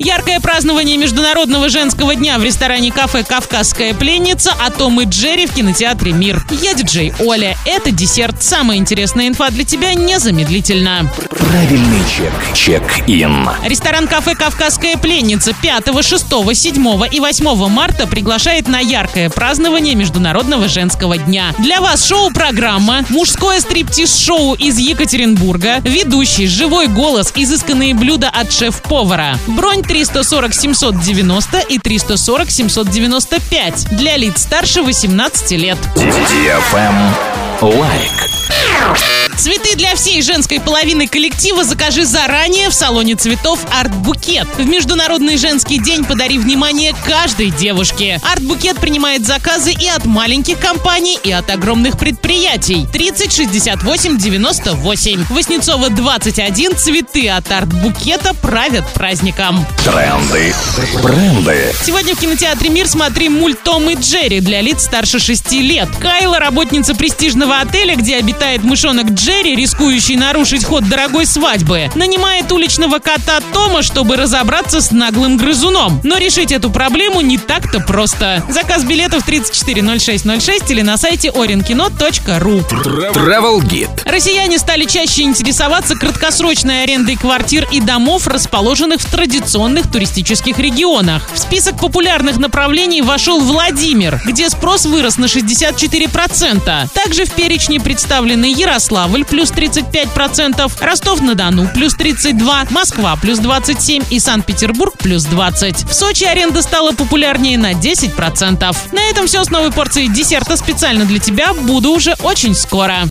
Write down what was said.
Яркое празднование Международного женского дня в ресторане кафе «Кавказская пленница», а Том и Джерри в кинотеатре «Мир». Я диджей Оля. Это десерт. Самая интересная инфа для тебя незамедлительно. Правильный чек. Чек-ин. Ресторан кафе «Кавказская пленница» 5, 6, 7 и 8 марта приглашает на яркое празднование Международного женского дня. Для вас шоу-программа, мужское стриптиз-шоу из Екатеринбурга, ведущий, живой голос, изысканные блюда от шеф-повара. Бронь 340 790 и 340 795 для лиц старше 18 лет. Лайк. Цветы для всей женской половины коллектива закажи заранее в салоне цветов «Арт-букет». В Международный женский день подари внимание каждой девушке. «Арт-букет» принимает заказы и от маленьких компаний, и от огромных предприятий. 30 68 98. Воснецова 21. Цветы от «Арт-букета» правят праздником. Тренды. Бренды. Сегодня в кинотеатре «Мир» смотри мульт «Том и Джерри» для лиц старше 6 лет. Кайла, работница престижного отеля, где обитает мышонок Джерри, рискующий нарушить ход дорогой свадьбы, нанимает уличного кота Тома, чтобы разобраться с наглым грызуном. Но решить эту проблему не так-то просто. Заказ билетов 340606 или на сайте orinkino.ru. Travel Guide. Россияне стали чаще интересоваться краткосрочной арендой квартир и домов, расположенных в традиционных туристических регионах. В список популярных направлений вошел Владимир, где спрос вырос на 64%. Также в перечне представлены Ярославль плюс 35%, Ростов-на-Дону плюс 32%, Москва плюс 27% и Санкт-Петербург плюс 20%. В Сочи аренда стала популярнее на 10%. На этом все с новой порцией десерта специально для тебя. Буду уже очень скоро.